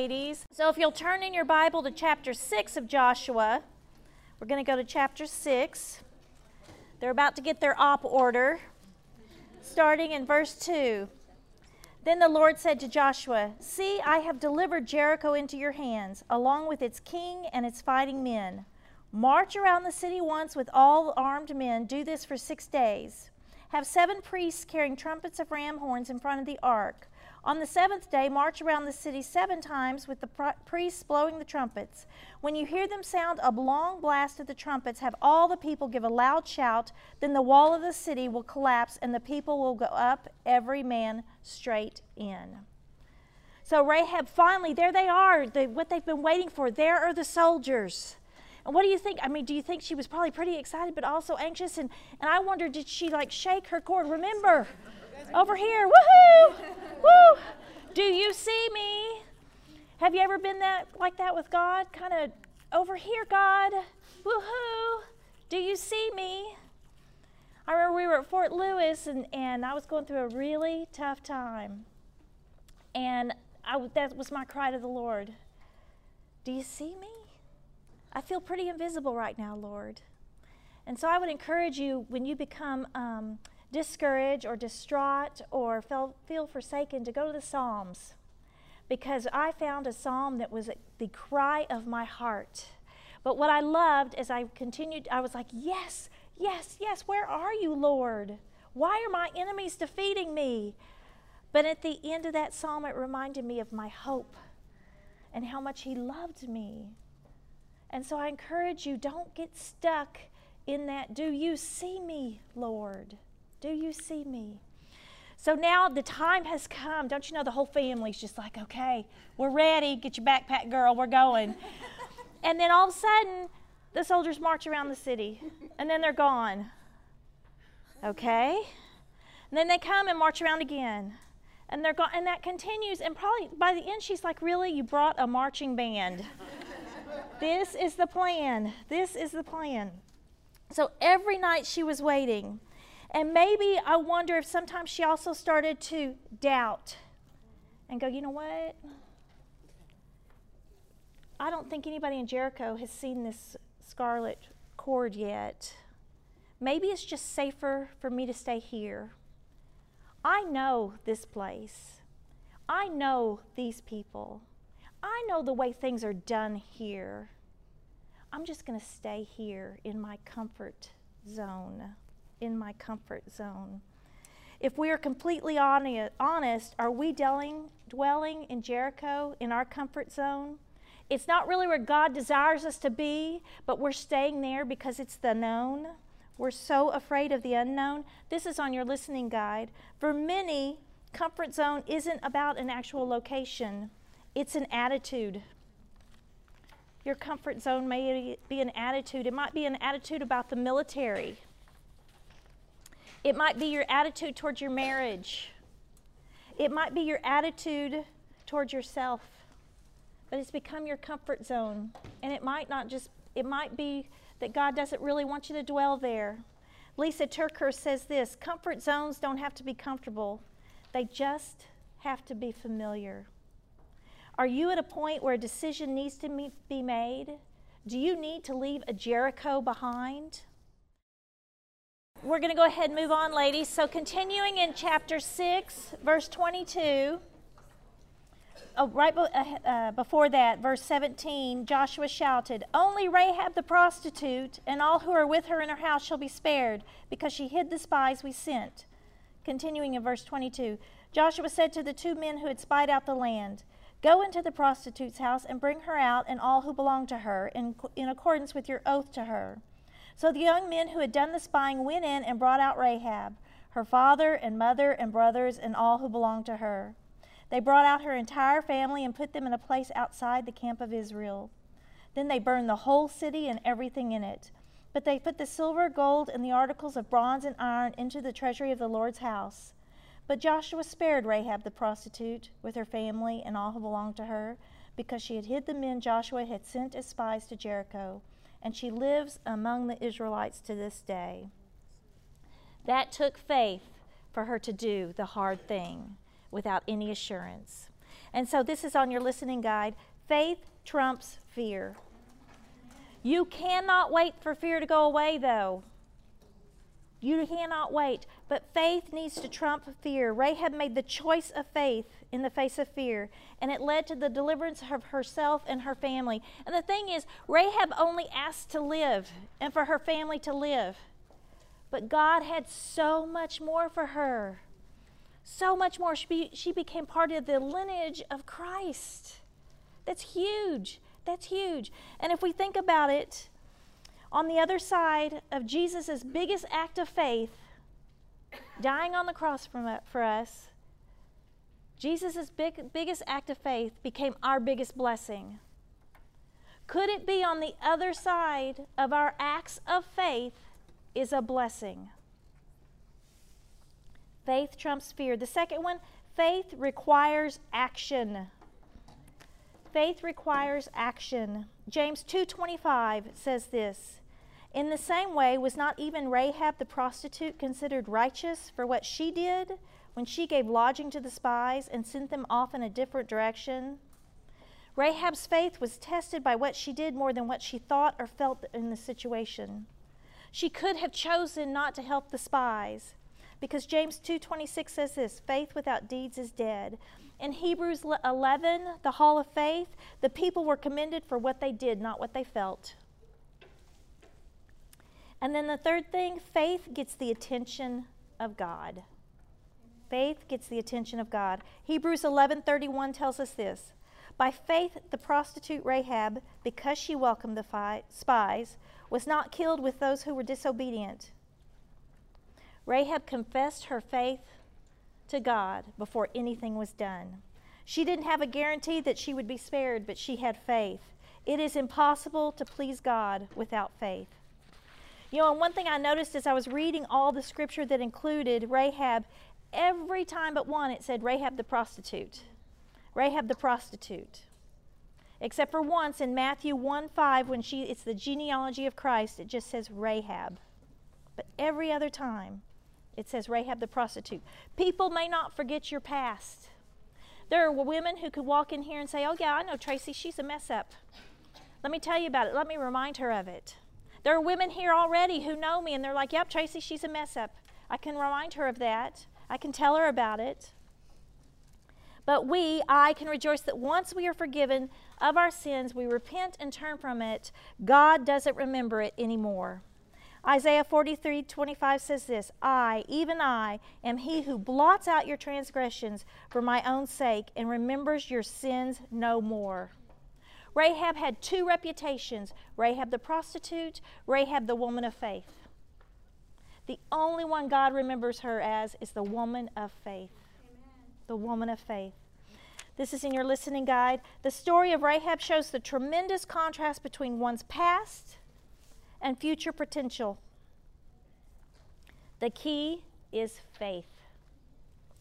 ladies. So if you'll turn in your Bible to chapter 6 of Joshua, we're going to go to chapter 6. They're about to get their op order, starting in verse 2. Then the Lord said to Joshua, See, I have delivered Jericho into your hands, along with its king and its fighting men. March around the city once with all armed men. Do this for six days. Have seven priests carrying trumpets of ram horns in front of the ark. On the seventh day, march around the city seven times with the priests blowing the trumpets. When you hear them sound a long blast of the trumpets, have all the people give a loud shout. Then the wall of the city will collapse, and the people will go up, every man straight in. So Rahab finally, there they are, what they've been waiting for. There are the soldiers. And what do you think? I mean, do you think she was probably pretty excited but also anxious? And, and I wonder, did she like shake her cord? Remember, over here, woohoo! Woo! Do you see me? Have you ever been that like that with God? Kind of over here, God. Woohoo! Do you see me? I remember we were at Fort Lewis and, and I was going through a really tough time. And I, that was my cry to the Lord. Do you see me? I feel pretty invisible right now, Lord. And so I would encourage you when you become um, discouraged or distraught or feel, feel forsaken to go to the Psalms because I found a psalm that was the cry of my heart. But what I loved as I continued, I was like, Yes, yes, yes, where are you, Lord? Why are my enemies defeating me? But at the end of that psalm, it reminded me of my hope and how much He loved me. And so I encourage you don't get stuck in that, Do you see me, Lord? Do you see me? So now the time has come. Don't you know the whole family's just like, okay, we're ready. Get your backpack, girl. We're going. and then all of a sudden, the soldiers march around the city, and then they're gone. Okay? And then they come and march around again. And they're gone. And that continues. And probably by the end, she's like, really? You brought a marching band. this is the plan. This is the plan. So every night she was waiting. And maybe I wonder if sometimes she also started to doubt and go, you know what? I don't think anybody in Jericho has seen this scarlet cord yet. Maybe it's just safer for me to stay here. I know this place. I know these people. I know the way things are done here. I'm just going to stay here in my comfort zone in my comfort zone. If we are completely honest, are we dwelling, dwelling in Jericho in our comfort zone? It's not really where God desires us to be, but we're staying there because it's the known. We're so afraid of the unknown. This is on your listening guide. For many, comfort zone isn't about an actual location, it's an attitude. Your comfort zone may be an attitude. It might be an attitude about the military it might be your attitude towards your marriage. It might be your attitude towards yourself. But it's become your comfort zone. And it might not just, it might be that God doesn't really want you to dwell there. Lysa TerKeurst says this comfort zones don't have to be comfortable, they just have to be familiar. Are you at a point where a decision needs to be made? Do you need to leave a Jericho behind? We're going to go ahead and move on, ladies. So, continuing in chapter 6, verse 22. Oh, right uh, uh, before that, verse 17, Joshua shouted, Only Rahab the prostitute and all who are with her in her house shall be spared, because she hid the spies we sent. Continuing in verse 22, Joshua said to the two men who had spied out the land, Go into the prostitute's house and bring her out and all who belong to her, in, in accordance with your oath to her. So the young men who had done the spying went in and brought out Rahab, her father and mother and brothers, and all who belonged to her. They brought out her entire family and put them in a place outside the camp of Israel. Then they burned the whole city and everything in it. But they put the silver, gold, and the articles of bronze and iron into the treasury of the Lord's house. But Joshua spared Rahab the prostitute with her family and all who belonged to her, because she had hid the men Joshua had sent as spies to Jericho and she lives among the Israelites to this day. That took faith for her to do the hard thing without any assurance. And so this is on your listening guide faith trumps fear. You cannot wait for fear to go away, though. You cannot wait. But faith needs to trump fear. Rahab made the choice of faith in the face of fear, and it led to the deliverance of herself and her family. And the thing is, Rahab only asked to live and for her family to live. But God had so much more for her. So much more. She, be, she became part of the lineage of Christ. That's huge. That's huge. And if we think about it, on the other side of Jesus' biggest act of faith, dying on the cross for, for us, Jesus' big, biggest act of faith became our biggest blessing. Could it be on the other side of our acts of faith is a blessing? Faith trumps fear. The second one, faith requires action. Faith requires action. James 2:25 says this. In the same way was not even Rahab the prostitute considered righteous for what she did when she gave lodging to the spies and sent them off in a different direction? Rahab's faith was tested by what she did more than what she thought or felt in the situation. She could have chosen not to help the spies because James 2:26 says this, faith without deeds is dead. In Hebrews 11, the hall of faith, the people were commended for what they did, not what they felt. And then the third thing, faith gets the attention of God. Faith gets the attention of God. Hebrews 11:31 tells us this. By faith the prostitute Rahab, because she welcomed the fi- spies, was not killed with those who were disobedient. Rahab confessed her faith to God before anything was done. She didn't have a guarantee that she would be spared, but she had faith. It is impossible to please God without faith. You know, and one thing I noticed as I was reading all the scripture that included Rahab, every time but one it said Rahab the prostitute. Rahab the prostitute. Except for once in Matthew 1 5, when she it's the genealogy of Christ, it just says Rahab. But every other time, it says Rahab the prostitute. People may not forget your past. There are women who could walk in here and say, Oh, yeah, I know Tracy, she's a mess up. Let me tell you about it. Let me remind her of it. There are women here already who know me and they're like, Yep, Tracy, she's a mess up. I can remind her of that. I can tell her about it. But we, I, can rejoice that once we are forgiven of our sins, we repent and turn from it, God doesn't remember it anymore. Isaiah 43 25 says this I, even I, am he who blots out your transgressions for my own sake and remembers your sins no more. Rahab had two reputations Rahab the prostitute, Rahab the woman of faith. The only one God remembers her as is the woman of faith. Amen. The woman of faith. This is in your listening guide. The story of Rahab shows the tremendous contrast between one's past and future potential. The key is faith.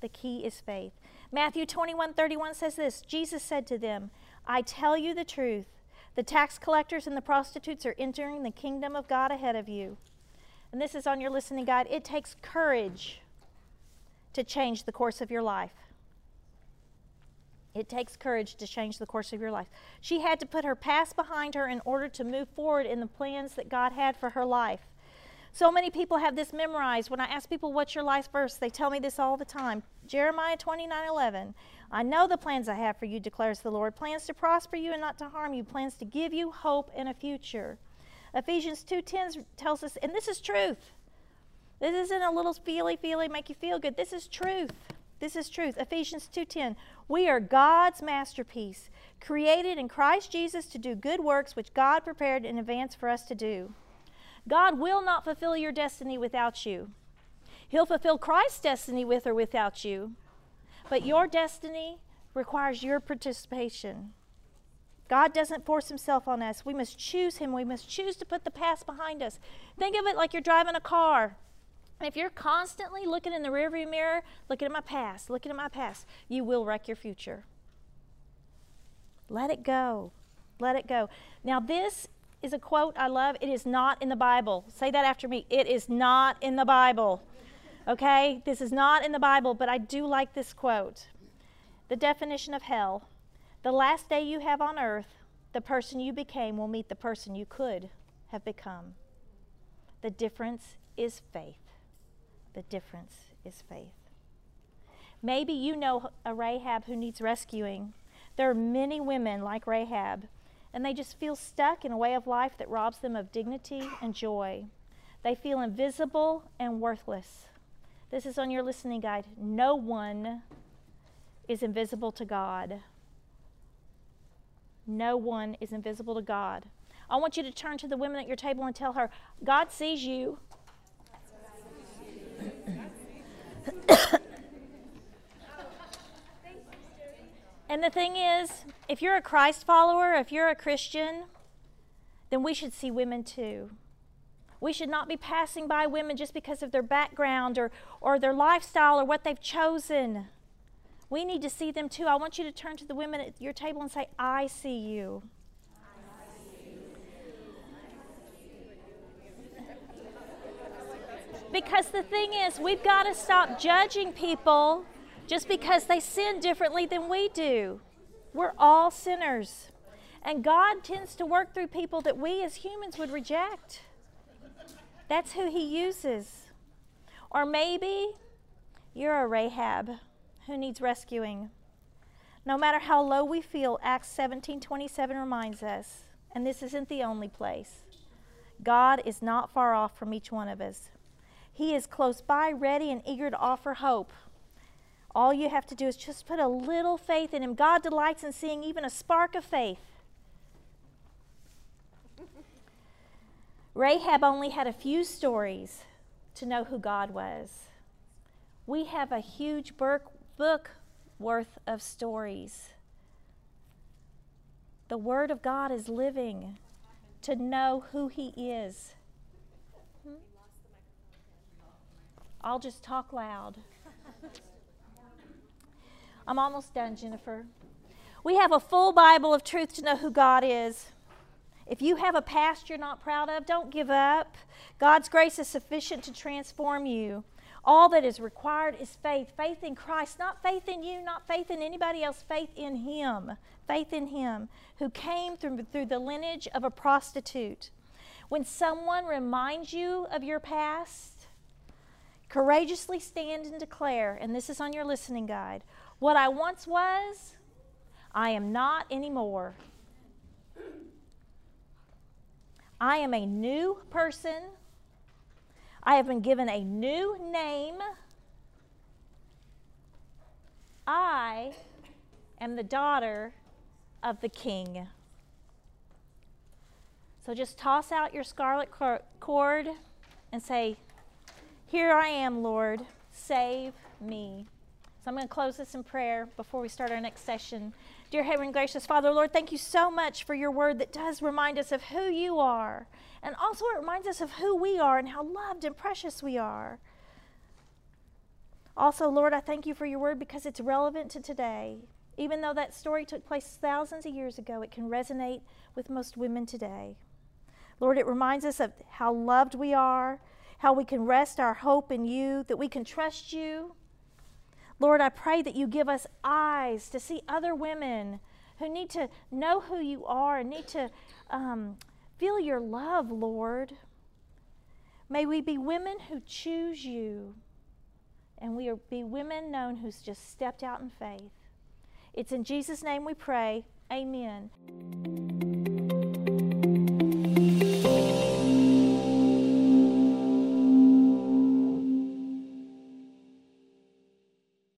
The key is faith. Matthew 21 31 says this Jesus said to them, I tell you the truth. The tax collectors and the prostitutes are entering the kingdom of God ahead of you. And this is on your listening guide. It takes courage to change the course of your life. It takes courage to change the course of your life. She had to put her past behind her in order to move forward in the plans that God had for her life. So many people have this memorized. When I ask people, What's your life verse? they tell me this all the time Jeremiah 29 11. I know the plans I have for you, declares the Lord plans to prosper you and not to harm you, plans to give you hope and a future. Ephesians 2:10 tells us, and this is truth. This isn't a little feely feely make you feel good. This is truth. This is truth. Ephesians 2:10. We are God's masterpiece, created in Christ Jesus to do good works which God prepared in advance for us to do. God will not fulfill your destiny without you. He'll fulfill Christ's destiny with or without you. But your destiny requires your participation. God doesn't force himself on us. We must choose him. We must choose to put the past behind us. Think of it like you're driving a car. If you're constantly looking in the rearview mirror, looking at my past, looking at my past, you will wreck your future. Let it go. Let it go. Now, this is a quote I love. It is not in the Bible. Say that after me. It is not in the Bible. Okay? This is not in the Bible, but I do like this quote. The definition of hell the last day you have on earth, the person you became will meet the person you could have become. The difference is faith. The difference is faith. Maybe you know a Rahab who needs rescuing. There are many women like Rahab, and they just feel stuck in a way of life that robs them of dignity and joy. They feel invisible and worthless. This is on your listening guide. No one is invisible to God. No one is invisible to God. I want you to turn to the women at your table and tell her, God sees you. and the thing is, if you're a Christ follower, if you're a Christian, then we should see women too. We should not be passing by women just because of their background or, or their lifestyle or what they've chosen. We need to see them too. I want you to turn to the women at your table and say, I see you. Because the thing is, we've got to stop judging people just because they sin differently than we do. We're all sinners. And God tends to work through people that we as humans would reject. That's who He uses. Or maybe you're a Rahab who needs rescuing. No matter how low we feel, Acts 17:27 reminds us, and this isn't the only place. God is not far off from each one of us. He is close by, ready and eager to offer hope. All you have to do is just put a little faith in him. God delights in seeing even a spark of faith. Rahab only had a few stories to know who God was. We have a huge book worth of stories. The Word of God is living to know who He is. Hmm? I'll just talk loud. I'm almost done, Jennifer. We have a full Bible of truth to know who God is. If you have a past you're not proud of, don't give up. God's grace is sufficient to transform you. All that is required is faith faith in Christ, not faith in you, not faith in anybody else, faith in Him. Faith in Him who came through, through the lineage of a prostitute. When someone reminds you of your past, courageously stand and declare, and this is on your listening guide what I once was, I am not anymore. I am a new person I have been given a new name. I am the daughter of the king. So just toss out your scarlet cord and say, Here I am, Lord, save me. So I'm going to close this in prayer before we start our next session. Dear Heavenly Gracious Father, Lord, thank you so much for your word that does remind us of who you are and also, it reminds us of who we are and how loved and precious we are. Also, Lord, I thank you for your word because it's relevant to today. Even though that story took place thousands of years ago, it can resonate with most women today. Lord, it reminds us of how loved we are, how we can rest our hope in you, that we can trust you. Lord, I pray that you give us eyes to see other women who need to know who you are and need to um, Feel your love, Lord. May we be women who choose you, and we be women known who's just stepped out in faith. It's in Jesus' name we pray. Amen.